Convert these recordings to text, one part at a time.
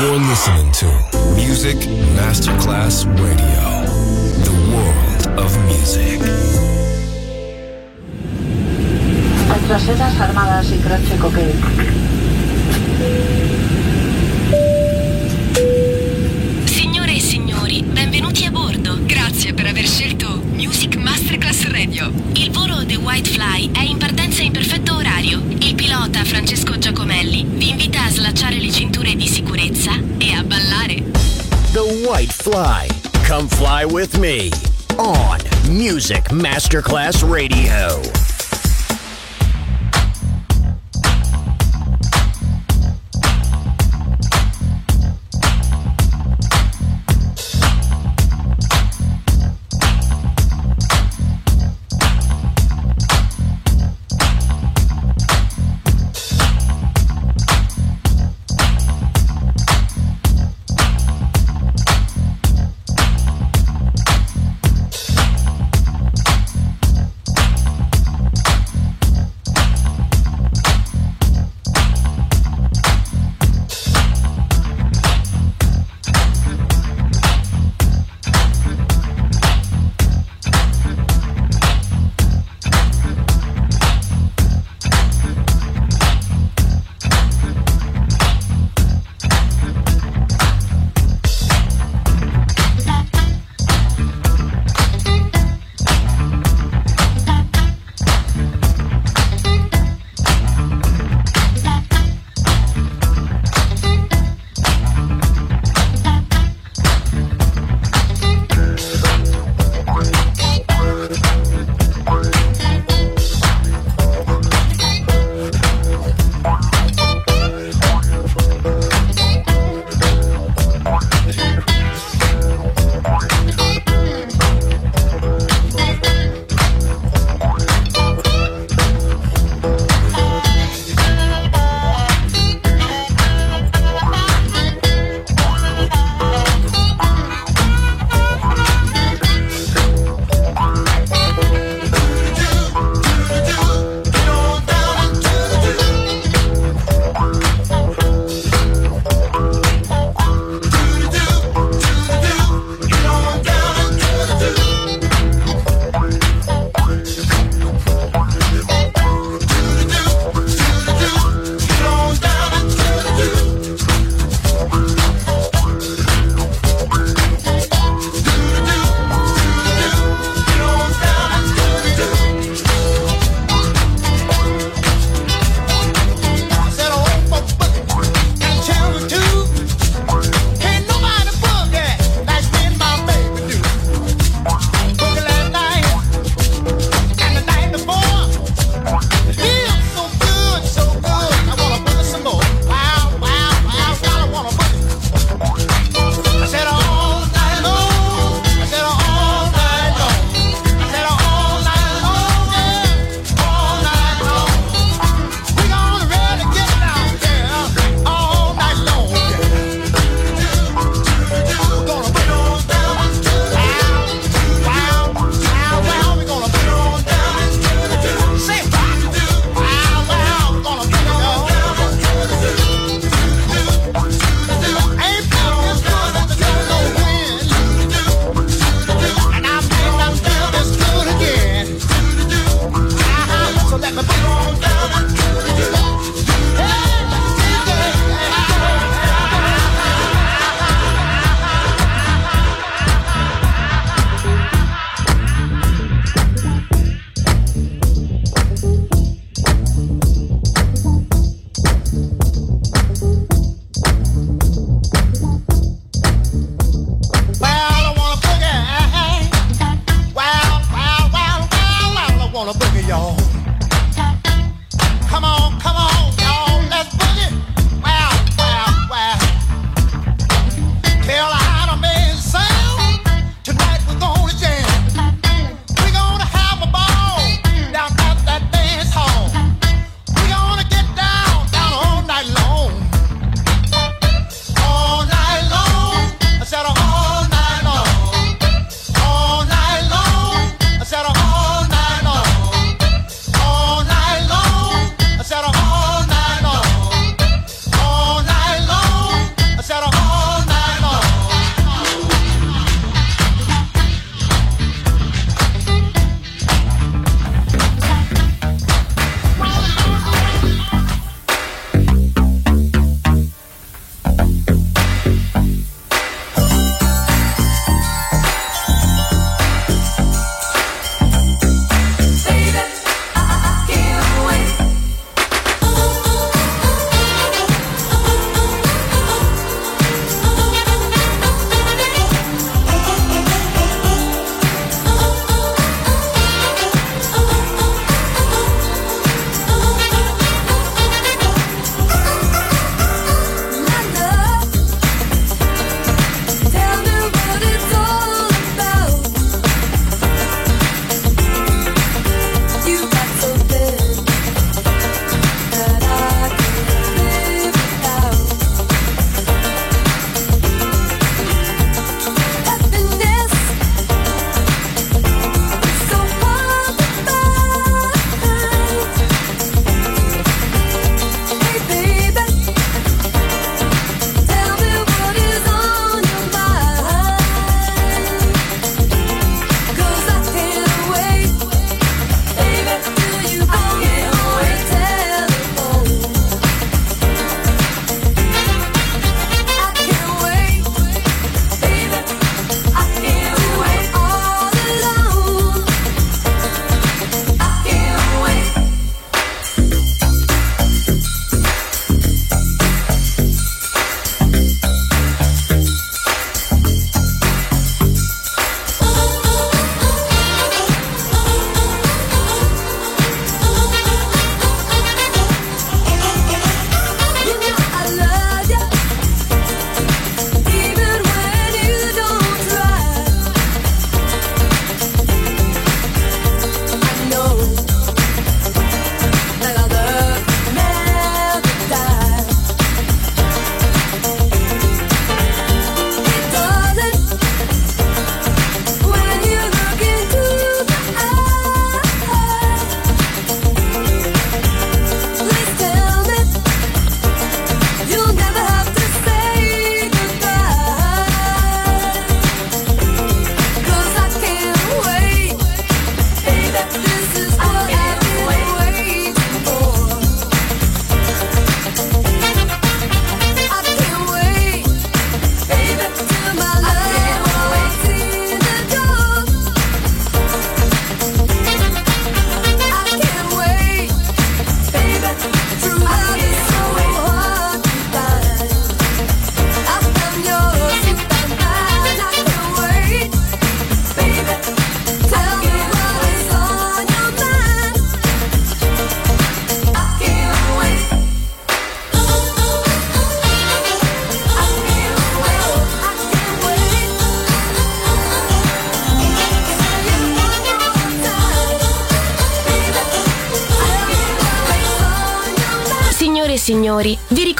You're listening to Music Masterclass Radio, the world of music. Retrocedas armadas y croce coquet. Signore e signori, benvenuti a bordo. Grazie per aver scelto Music Masterclass Radio. Il volo The White Fly è in perfetto orario. Il pilota Francesco Giacomelli vi invita a slacciare le cinture di sicurezza e a ballare. The White Fly. Come fly with me on Music Masterclass Radio.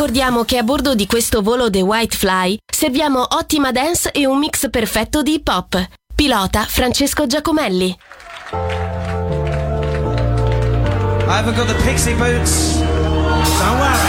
Ricordiamo che a bordo di questo volo The White Fly serviamo ottima dance e un mix perfetto di hip hop. Pilota Francesco Giacomelli. I've got the pixie boots. Don't worry.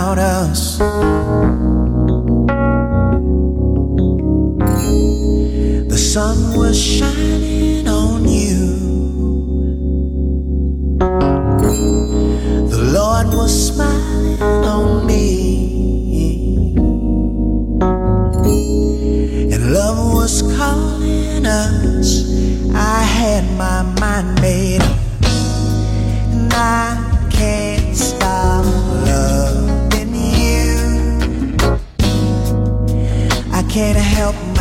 about us. The sun was shining on you, the Lord was smiling.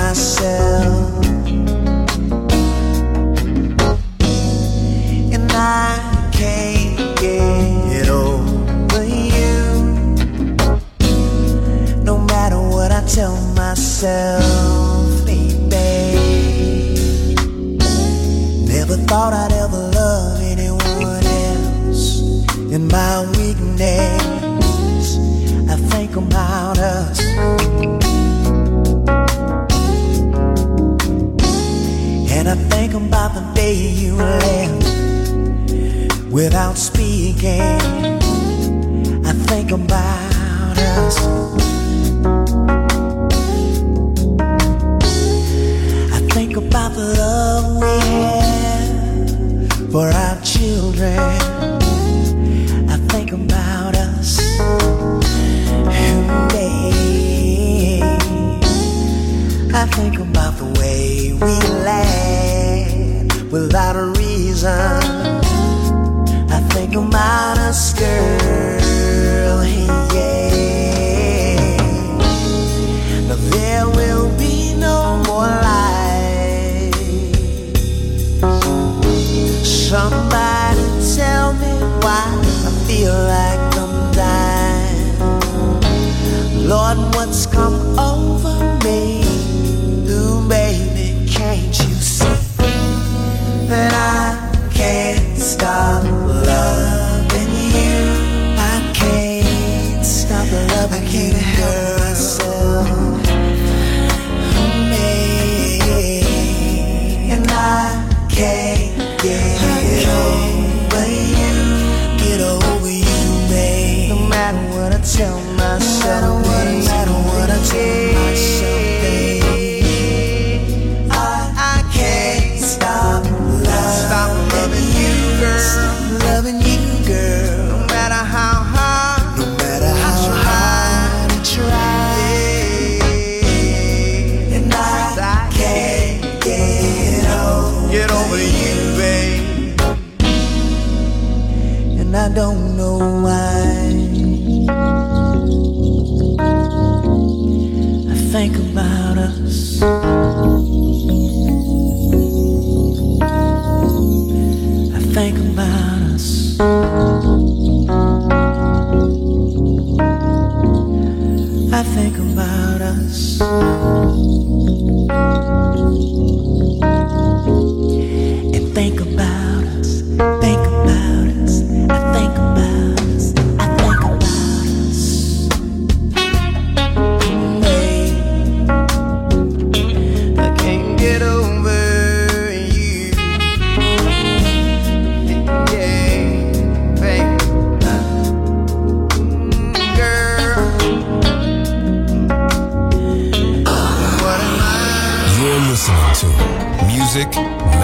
myself. And I can't get over you. No matter what I tell myself, baby. Never thought I'd ever love anyone else. My weakness, I think about. I think about the day you left without speaking. I think about us. I think about the love we have for our children.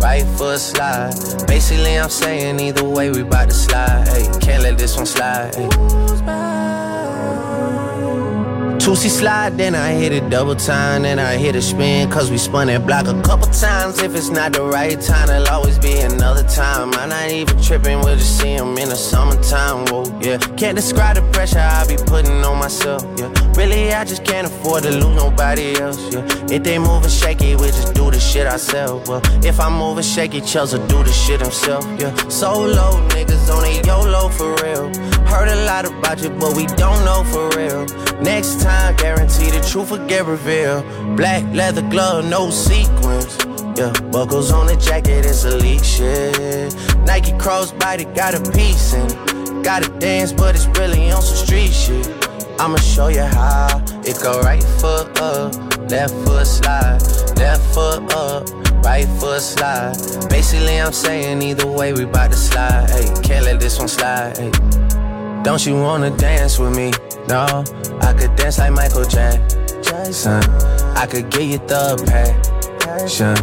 right foot slide. Basically, I'm saying either way, we bout to slide. Can't let this one slide. Hey. Toosie slide, then I hit it double time, then I hit a spin, cause we spun that block a couple times. If it's not the right time, there'll always be another time. I'm not even tripping, we'll just see him in the summertime, whoa, yeah. Can't describe the pressure I be putting on myself, yeah. Really, I just can't afford to lose nobody else, yeah. If they moving shaky, we just do the shit ourselves, well. If I'm moving shaky, Chelsea do the shit himself, yeah. Solo niggas on a YOLO for real. Heard a lot about you, but we don't know for real. Next time, guarantee the truth will get revealed. Black leather glove, no sequins. Yeah, buckles on the jacket, it's elite shit. Nike crossbody got a piece in it. Gotta dance, but it's really on some street shit. I'ma show you how. It go right foot up, left foot slide, left foot up, right foot slide. Basically, I'm saying either way, we bout to slide. Hey, can't let this one slide. Hey. Don't you wanna dance with me? No, I could dance like Michael Jackson. I could get you the passion.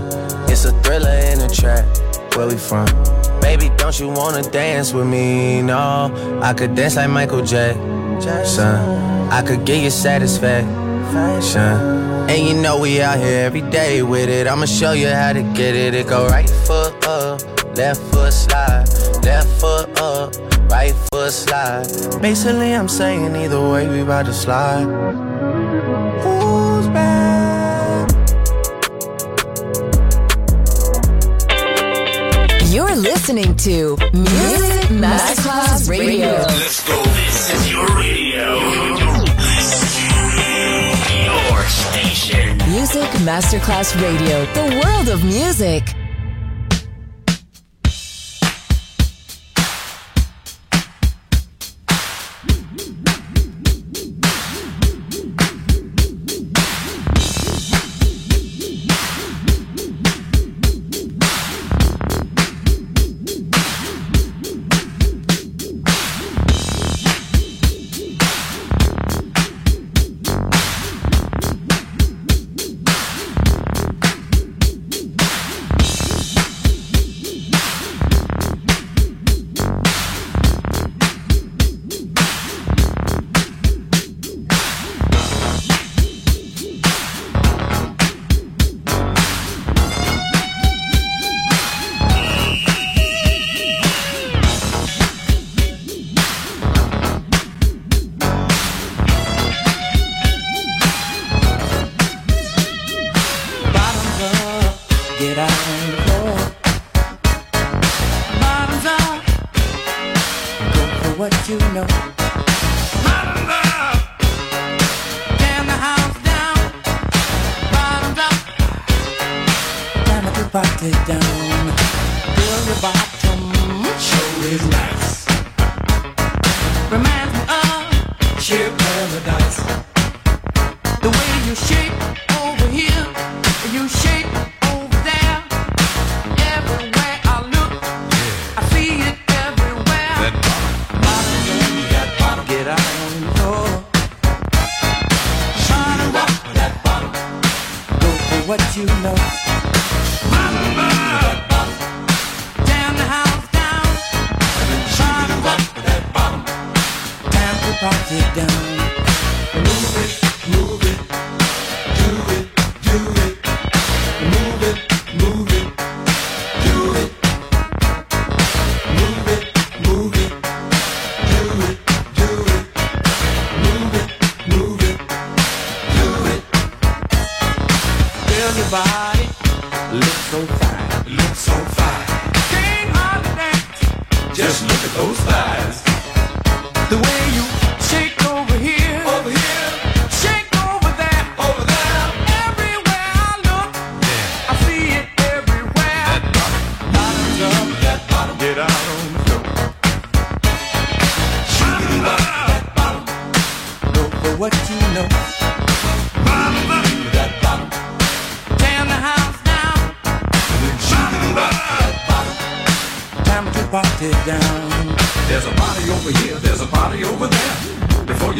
It's a thriller in a trap. Where we from? Baby, don't you wanna dance with me? No, I could dance like Michael Jackson. I could get you satisfaction. And you know we out here every day with it. I'ma show you how to get it. It go right foot up, left foot slide, left foot up, right foot slide. Basically, I'm saying either way, we about to slide. Who's back? You're listening to Music Masterclass Radio. Let's go. This is your radio. Your station. Music Masterclass Radio, the world of music. Music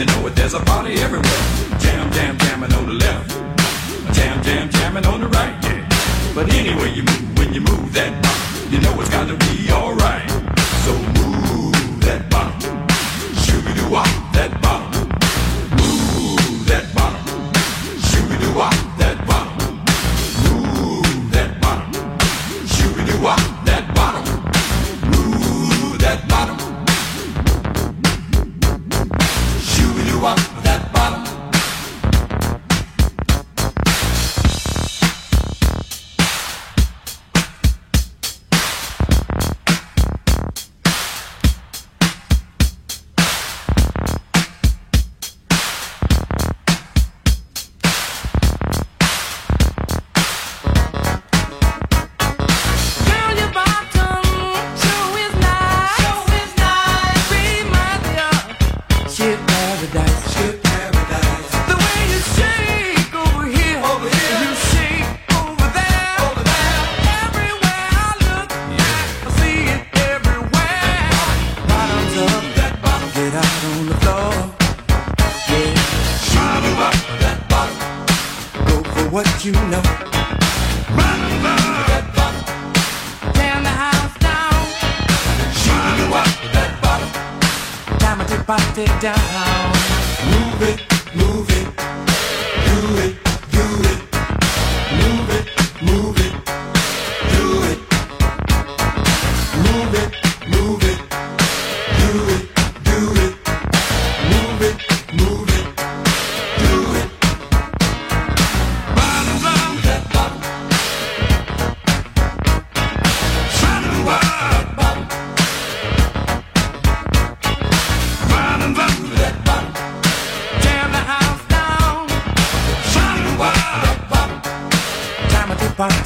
you know it, there's a party everywhere. Jam, jam, jamming on the left. Jam, jam, jamming on the right, yeah. But anyway you move, when you move that bump, you know it's gotta be alright. So move that bump. Shoo-be-doo-wop, that bump.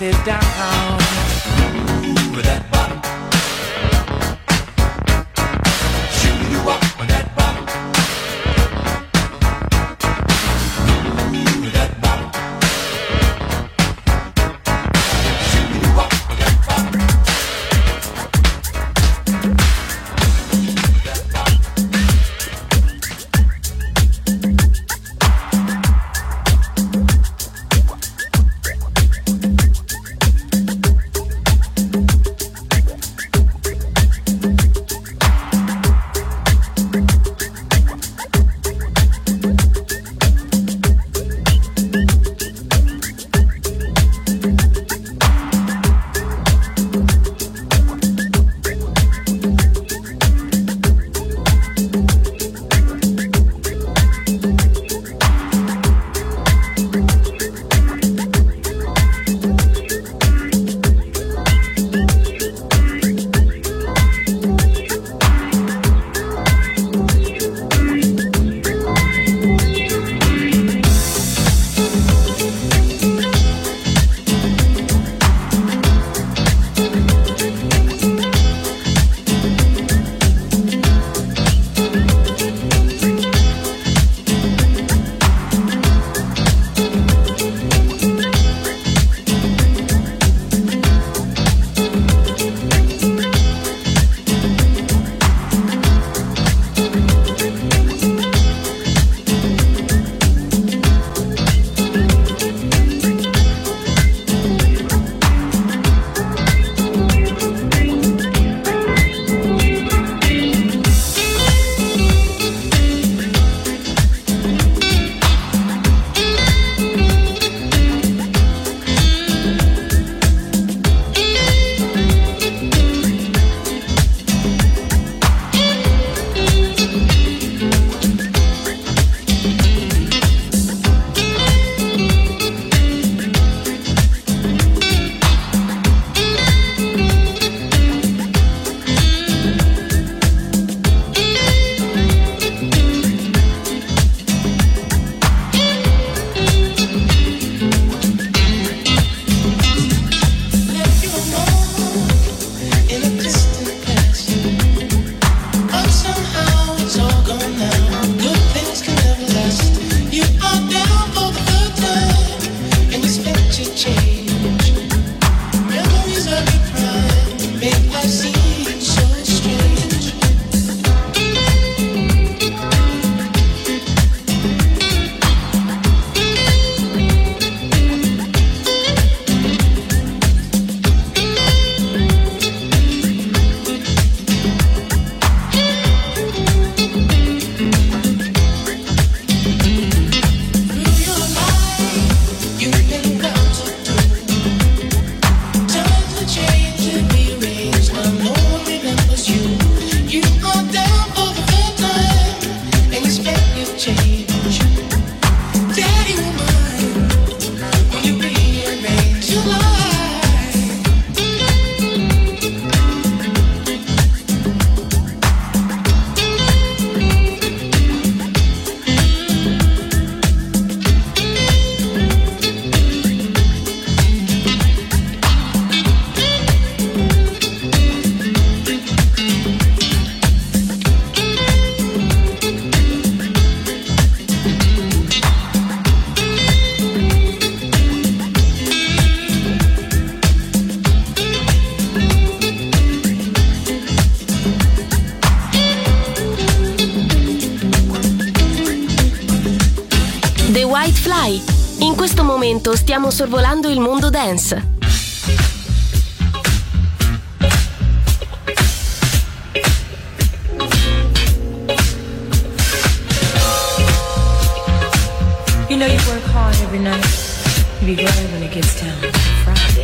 it down. stiamo sorvolando il mondo dance. You know you work hard every night. You be glad when it gets down. Friday.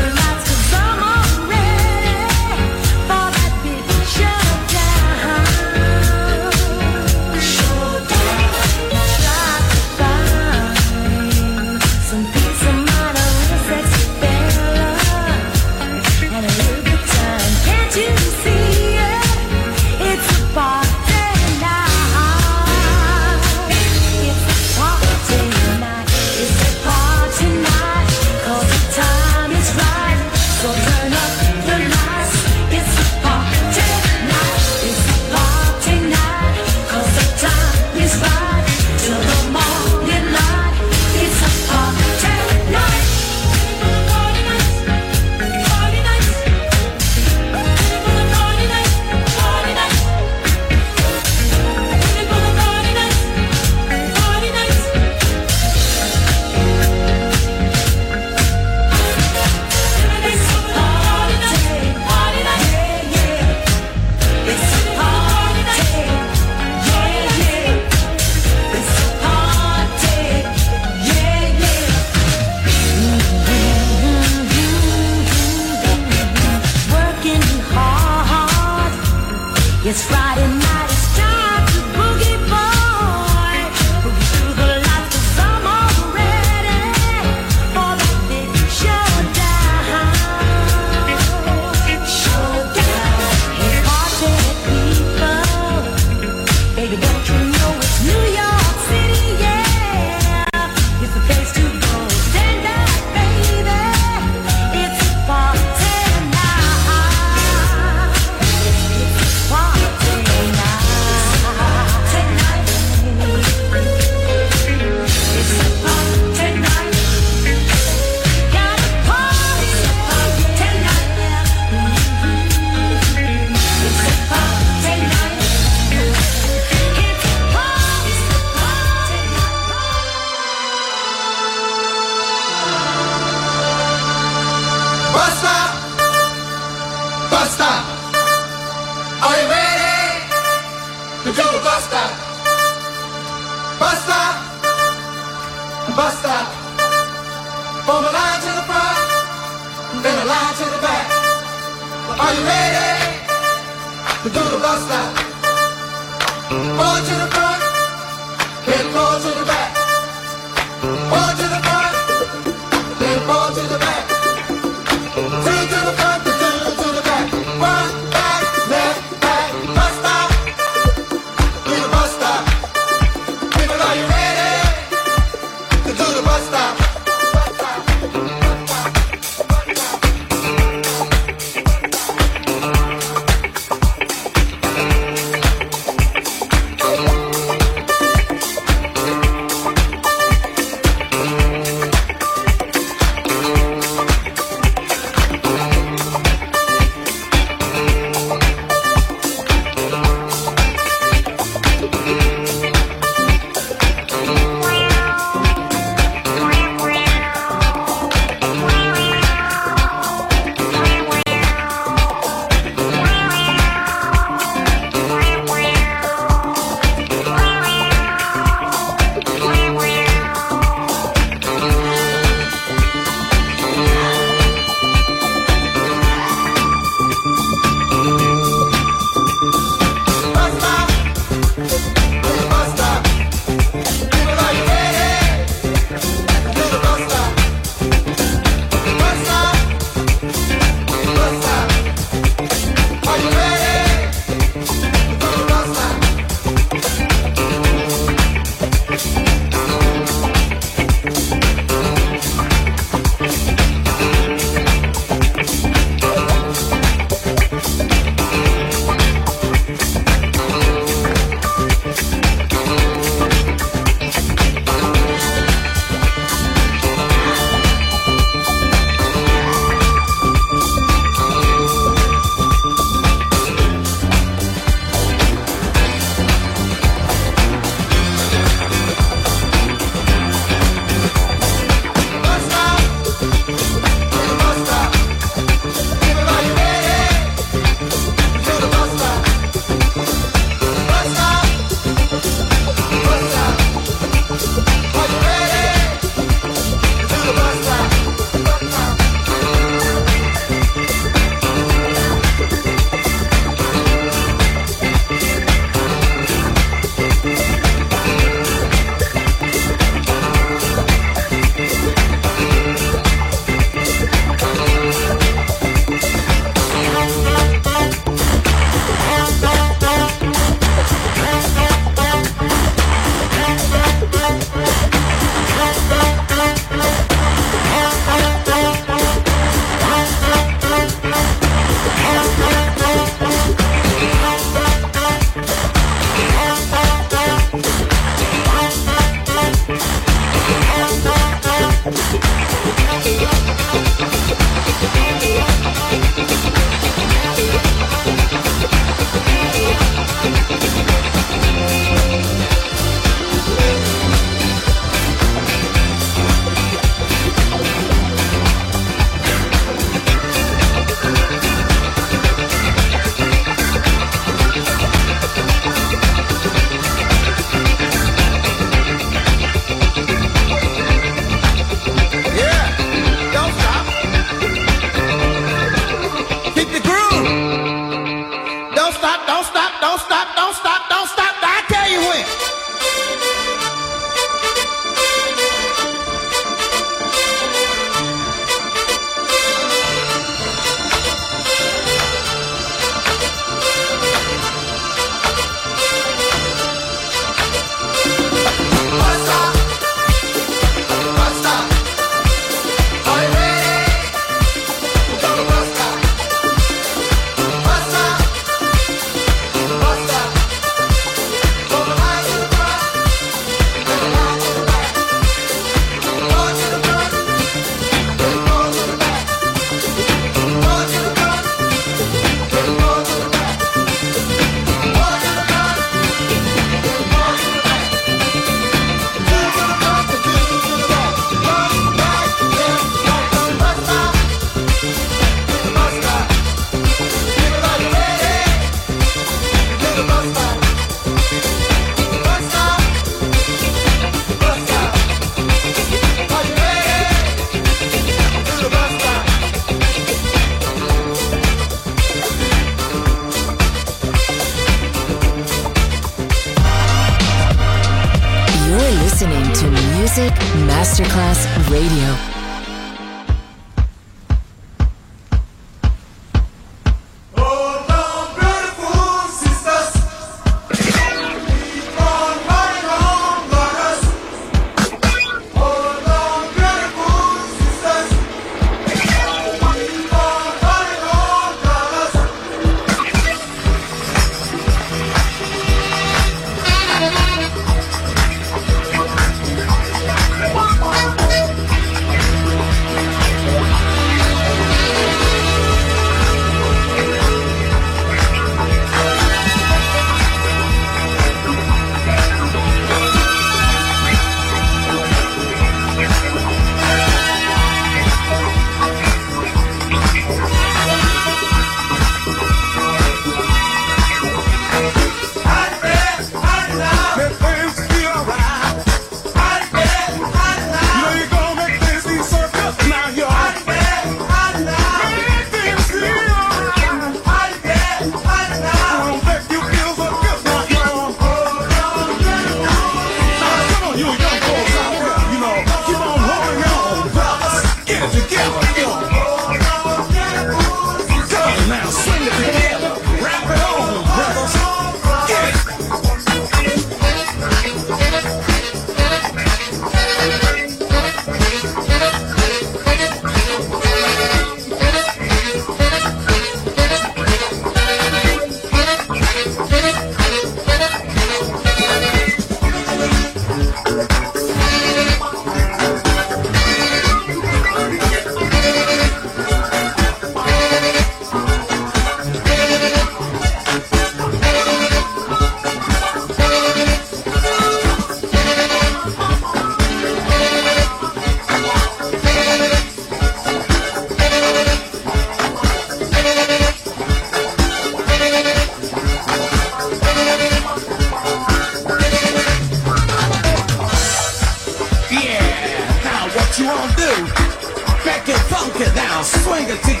Now, swing